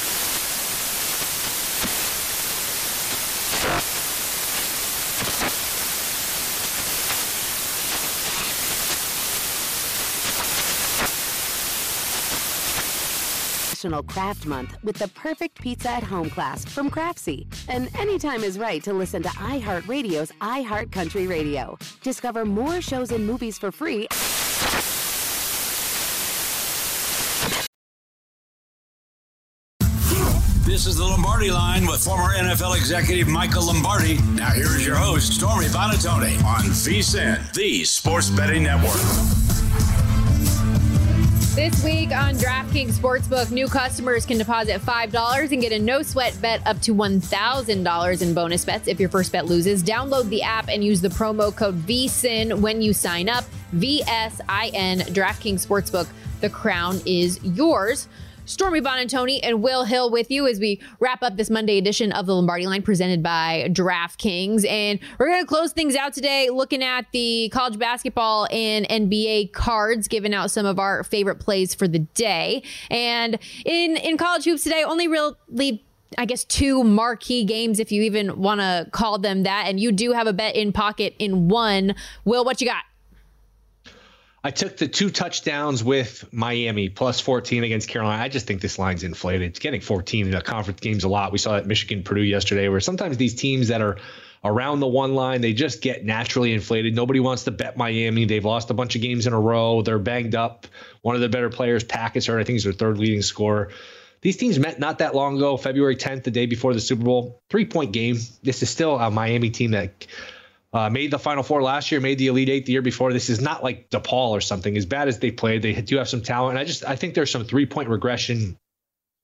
S9: National Craft Month with the perfect pizza at home class from Craftsy. And anytime is right to listen to iHeartRadio's iHeart Country Radio. Discover more shows and movies for free.
S2: This is the Lombardi line with former NFL executive Michael Lombardi. Now, here is your host, Stormy Buonantony, on VSIN, the Sports Betting Network.
S3: This week on DraftKings Sportsbook, new customers can deposit $5 and get a no sweat bet up to $1,000 in bonus bets if your first bet loses. Download the app and use the promo code VSIN when you sign up. VSIN, DraftKings Sportsbook. The crown is yours. Stormy Buonantony and Will Hill with you as we wrap up this Monday edition of the Lombardi Line presented by DraftKings. And we're going to close things out today looking at the college basketball and NBA cards, giving out some of our favorite plays for the day. And in, in college hoops today, only really I guess two marquee games, if you even want to call them that. And you do have a bet in pocket in one. Will, what you got?
S4: I took the two touchdowns with Miami plus 14 against Carolina. I just think this line's inflated. It's getting 14 in the conference games a lot. We saw that Michigan Purdue yesterday, where sometimes these teams that are around the one line, they just get naturally inflated. Nobody wants to bet Miami. They've lost a bunch of games in a row. They're banged up. One of the better players, Packets, I think he's their third leading scorer. These teams met not that long ago, February 10th, the day before the Super Bowl. Three point game. This is still a Miami team that uh, made the Final Four last year, made the Elite Eight the year before. This is not like DePaul or something. As bad as they played, they do have some talent. And I just I think there's some three point regression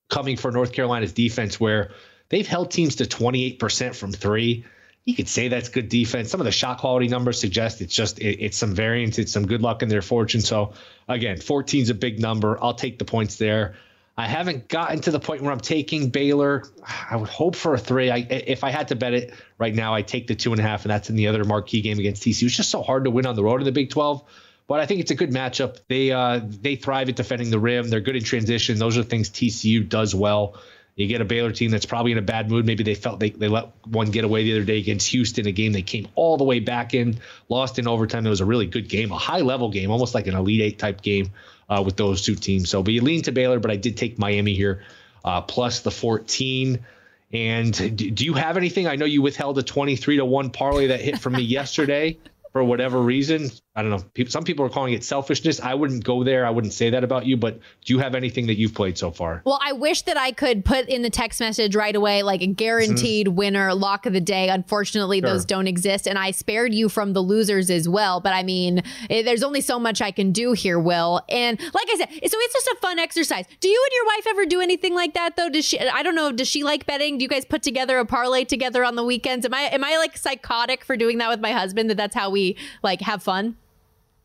S4: coming for North Carolina's defense where they've held teams to 28% from three. You could say that's good defense. Some of the shot quality numbers suggest it's just it, it's some variance, it's some good luck in their fortune. So again, 14 is a big number. I'll take the points there. I haven't gotten to the point where I'm taking Baylor. I would hope for a three. I, if I had to bet it right now, I take the two and a half, and that's in the other marquee game against TCU. It's just so hard to win on the road in the Big 12. But I think it's a good matchup. They uh, they thrive at defending the rim. They're good in transition. Those are things TCU does well. You get a Baylor team that's probably in a bad mood. Maybe they felt they, they let one get away the other day against Houston, a game they came all the way back in, lost in overtime. It was a really good game, a high level game, almost like an Elite Eight type game uh, with those two teams. So, but you lean to Baylor, but I did take Miami here uh, plus the 14. And do you have anything? I know you withheld a 23 to 1 parlay that hit from me yesterday for whatever reason. I don't know. People, some people are calling it selfishness. I wouldn't go there. I wouldn't say that about you. But do you have anything that you've played so far?
S3: Well, I wish that I could put in the text message right away, like a guaranteed mm-hmm. winner, lock of the day. Unfortunately, sure. those don't exist, and I spared you from the losers as well. But I mean, it, there's only so much I can do here, Will. And like I said, so it's just a fun exercise. Do you and your wife ever do anything like that though? Does she? I don't know. Does she like betting? Do you guys put together a parlay together on the weekends? Am I am I like psychotic for doing that with my husband? That that's how we like have fun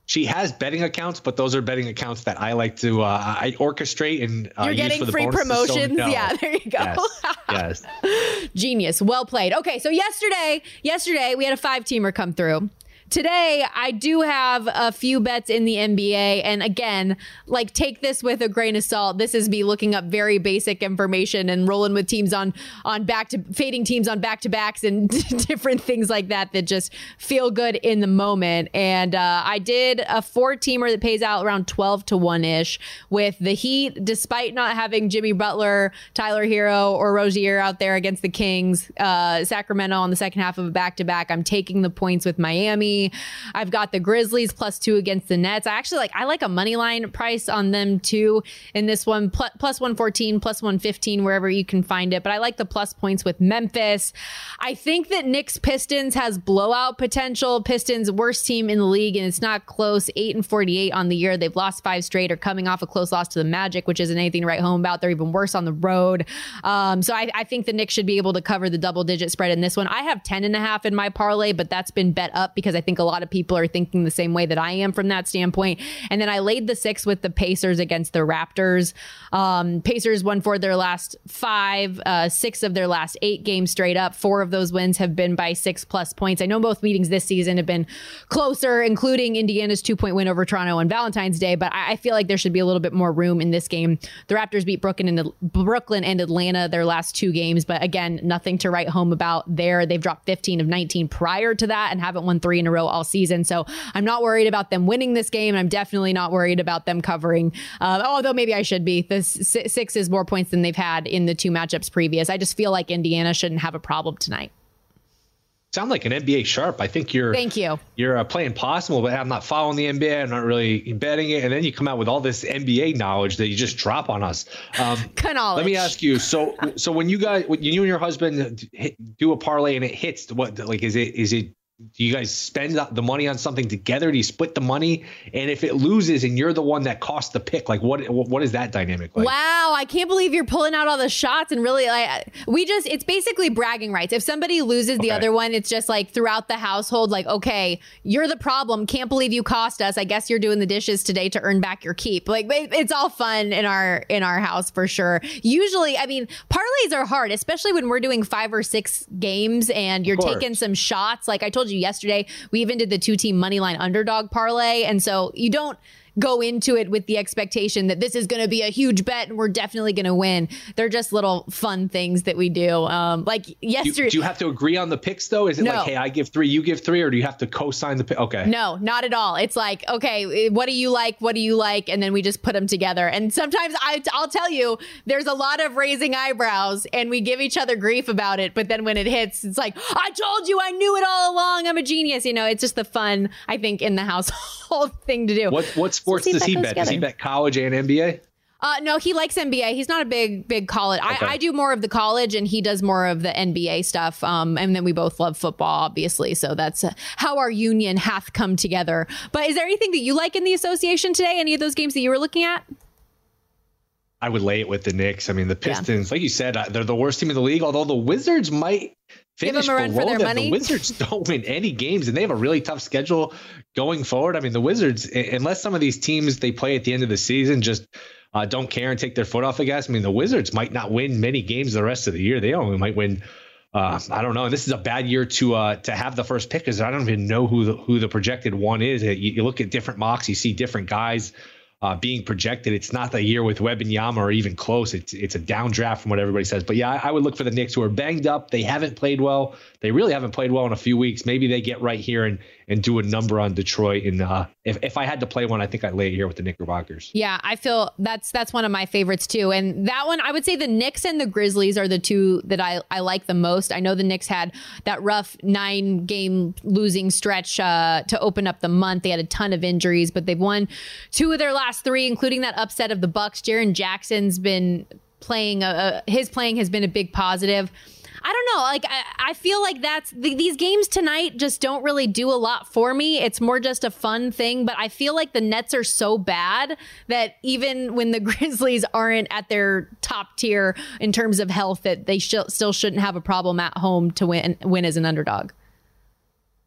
S4: she has betting accounts, but those are betting accounts that I like to uh, I orchestrate and
S3: uh, you're getting free promotions. So yeah, there you go.
S4: Yes, yes.
S3: Genius. Well played. Okay, so yesterday, yesterday we had a five teamer come through. Today I do have a few bets in the NBA. And again, like take this with a grain of salt. This is me looking up very basic information and rolling with teams on on back to fading teams on back to backs and different things like that that just feel good in the moment. And uh, I did a four teamer that pays out around 12 to 1 ish with the Heat, despite not having Jimmy Butler, Tyler Herro, or Rozier out there against the Kings. Uh, Sacramento on the second half of a back to back. I'm taking the points with Miami. I've got the Grizzlies plus two against the Nets. I actually like I like a money line price on them too in this one plus, plus 114, plus 115 wherever you can find it. But I like the plus points with Memphis. I think that Knicks Pistons has blowout potential. Pistons worst team in the league and it's not close. 8 and 48 on the year. They've lost five straight or coming off a close loss to the Magic, which isn't anything to write home about. They're even worse on the road. Um, so I, I think the Knicks should be able to cover the double digit spread in this one. I have 10 and a half in my parlay, but that's been bet up because I think a lot of people are thinking the same way that I am from that standpoint. And then I laid the six with the Pacers against the Raptors. Um, Pacers won for their last five, uh, six of their last eight games straight up. Four of those wins have been by six plus points. I know both meetings this season have been closer, including Indiana's two point win over Toronto on Valentine's Day, but I, I feel like there should be a little bit more room in this game. The Raptors beat Brooklyn and Brooklyn and Atlanta their last two games, but again, nothing to write home about there. They've dropped 15 of 19 prior to that and haven't won three in a row all season. So I'm not worried about them winning this game. I'm definitely not worried about them covering. Uh, although maybe I should be. The six is more points than they've had in the two matchups previous. I just feel like Indiana shouldn't have a problem tonight
S4: sound like an NBA sharp. I think you're.
S3: Thank you.
S4: You're uh, playing possible, but I'm not following the NBA. I'm not really betting it, and then you come out with all this NBA knowledge that you just drop on us. Um. Let me ask you. So, so when you guys, when you and your husband do a parlay and it hits, what like is it? Is it do you guys spend the money on something together? Do you split the money? And if it loses and you're the one that cost the pick, like what what is that dynamic like?
S3: Wow, I can't believe you're pulling out all the shots and really like we just it's basically bragging rights. If somebody loses the okay. other one, it's just like throughout the household like okay, you're the problem. Can't believe you cost us. I guess you're doing the dishes today to earn back your keep. Like it's all fun in our in our house for sure. Usually, I mean, parlays are hard, especially when we're doing 5 or 6 games and you're taking some shots. Like I told you yesterday. We even did the two team money line underdog parlay. And so you don't go into it with the expectation that this is going to be a huge bet and we're definitely going to win. They're just little fun things that we do. Um, like yesterday.
S4: Do, do, you have to agree on the picks though? Is it no. like, hey, I give three, you give three, or do you have to co-sign the pick? Okay.
S3: No, not at all. It's like, okay, what do you like? What do you like? And then we just put them together. And sometimes I, I'll tell you, there's a lot of raising eyebrows and we give each other grief about it. But then when it hits, it's like, I told you, I knew it all along. I'm a genius. You know, it's just the fun, I think, in the household thing to do.
S4: What, what's sports does he bet? Together. Does he bet college and NBA?
S3: Uh, no, he likes NBA. He's not a big, big college. Okay. I, I, do more of the college, and he does more of the NBA stuff. Um, and then we both love football, obviously. So that's uh, how our union hath come together. But is there anything that you like in the association today? Any of those games that you were looking at?
S4: I would lay it with the Knicks. I mean, the Pistons, yeah. like you said, uh, they're the worst team in the league. Although the Wizards might finish below them. Money. The Wizards don't win any games, and they have a really tough schedule going forward. I mean, the Wizards, unless some of these teams they play at the end of the season just uh, don't care and take their foot off the gas. I mean, the Wizards might not win many games the rest of the year. They only might win. Uh, I don't know. This is a bad year to uh, to have the first pick because I don't even know who the who the projected one is. You, you look at different mocks, you see different guys uh, being projected. It's not the year with Wembanyama or even close. It's it's a downdraft from what everybody says. But yeah, I, I, would look for the Knicks who are banged up. They haven't played well. They really haven't played well in a few weeks. Maybe they get right here and and do a number on Detroit. And uh, if if I had to play one, I think I'd lay it here with the Knickerbockers.
S3: Yeah, I feel that's that's one of my favorites too. And that one, I would say the Knicks and the Grizzlies are the two that I I like the most. I know the Knicks had that rough nine game losing stretch uh, to open up the month. They had a ton of injuries, but they've won two of their last three, including that upset of the Bucks. Jaren Jackson's been playing. A, a, his playing has been a big positive. I don't know. Like I, I feel like that's the, these games tonight just don't really do a lot for me. It's more just a fun thing. But I feel like the Nets are so bad that even when the Grizzlies aren't at their top tier in terms of health, that they sh- still shouldn't have a problem at home to win win as an underdog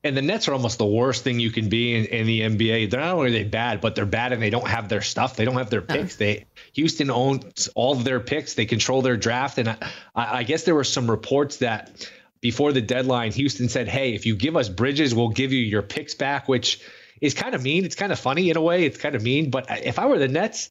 S4: and the Nets are almost the worst thing you can be in, in the NBA. They're not only they bad, but they're bad and they don't have their stuff. They don't have their picks. Uh-huh. They Houston owns all of their picks. They control their draft, and I, I guess there were some reports that before the deadline, Houston said, "Hey, if you give us Bridges, we'll give you your picks back," which is kind of mean. It's kind of funny in a way. It's kind of mean, but if I were the Nets,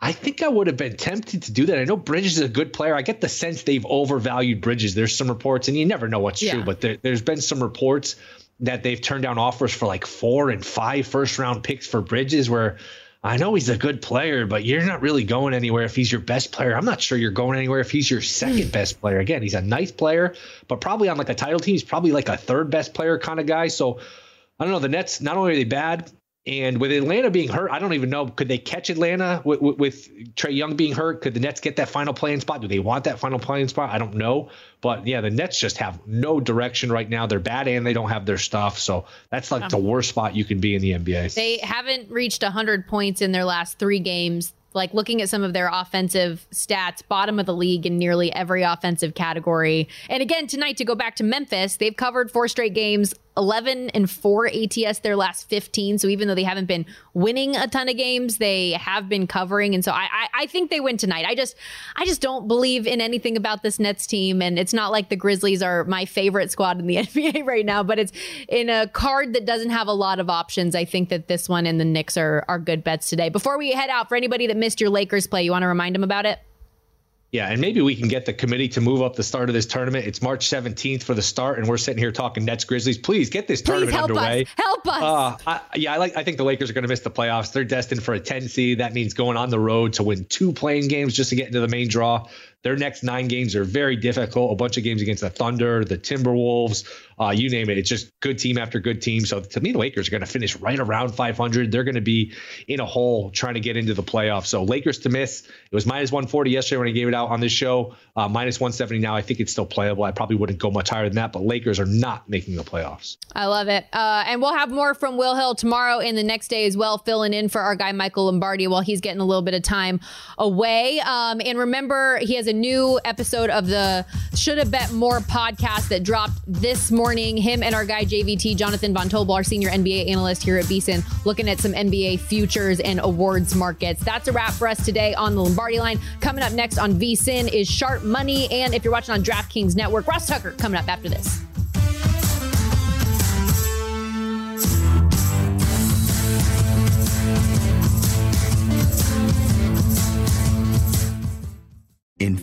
S4: I think I would have been tempted to do that. I know Bridges is a good player. I get the sense they've overvalued Bridges. There's some reports, and you never know what's yeah. true, but there, there's been some reports that they've turned down offers for like four and five first round picks for Bridges, where I know he's a good player, but you're not really going anywhere if he's your best player. I'm not sure you're going anywhere if he's your second best player. Again, he's a nice player, but probably on like a title team, he's probably like a third best player kind of guy. So I don't know. The Nets, not only are they bad, and with Atlanta being hurt, I don't even know. Could they catch Atlanta with, with, with Trae Young being hurt? Could the Nets get that final play-in spot? Do they want that final play-in spot? I don't know. But yeah, the Nets just have no direction right now. They're bad and they don't have their stuff. So that's like the um, worst spot you can be in the NBA.
S3: They haven't reached 100 points in their last three games like looking at some of their offensive stats, bottom of the league in nearly every offensive category. And again, tonight to go back to Memphis, they've covered four straight games 11 and 4 ATS their last 15. So even though they haven't been winning a ton of games, they have been covering. And so I, I, I, think they win tonight. I just I just don't believe in anything about this Nets team. And it's not like the Grizzlies are my favorite squad in the NBA right now, but it's in a card that doesn't have a lot of options. I think that this one and the Knicks are are good bets today. Before we head out, for anybody that missed your Lakers play, you want to remind them about it?
S4: Yeah, and maybe we can get the committee to move up the start of this tournament. It's March 17th for the start, and we're sitting here talking Nets Grizzlies. Please get this tournament
S3: Please help
S4: underway.
S3: Us. Help us.
S4: Uh, I, yeah, I like. I think the Lakers are going to miss the playoffs. They're destined for a 10 seed. That means going on the road to win two play-in games just to get into the main draw. Their next nine games are very difficult. A bunch of games against the Thunder, the Timberwolves, uh, you name it. It's just good team after good team. So to me, the Lakers are going to finish right around 500. They're going to be in a hole trying to get into the playoffs. So Lakers to miss. It was minus 140 yesterday when I gave it out on this show. Uh, minus 170 now. I think it's still playable. I probably wouldn't go much higher than that, but Lakers are not making the playoffs.
S3: I love it. Uh, and we'll have more from Will Hill tomorrow and the next day as well, filling in for our guy Michael Lombardi while he's getting a little bit of time away. Um, and remember, he has a new episode of the Should Have Bet More podcast that dropped this morning. Him and our guy JVT, Jonathan Von Tobel, our senior NBA analyst here at VSIN, looking at some NBA futures and awards markets. That's a wrap for us today on the Lombardi line. Coming up next on VSIN is Sharp Money. And if you're watching on DraftKings Network, Ross Tucker coming up after this.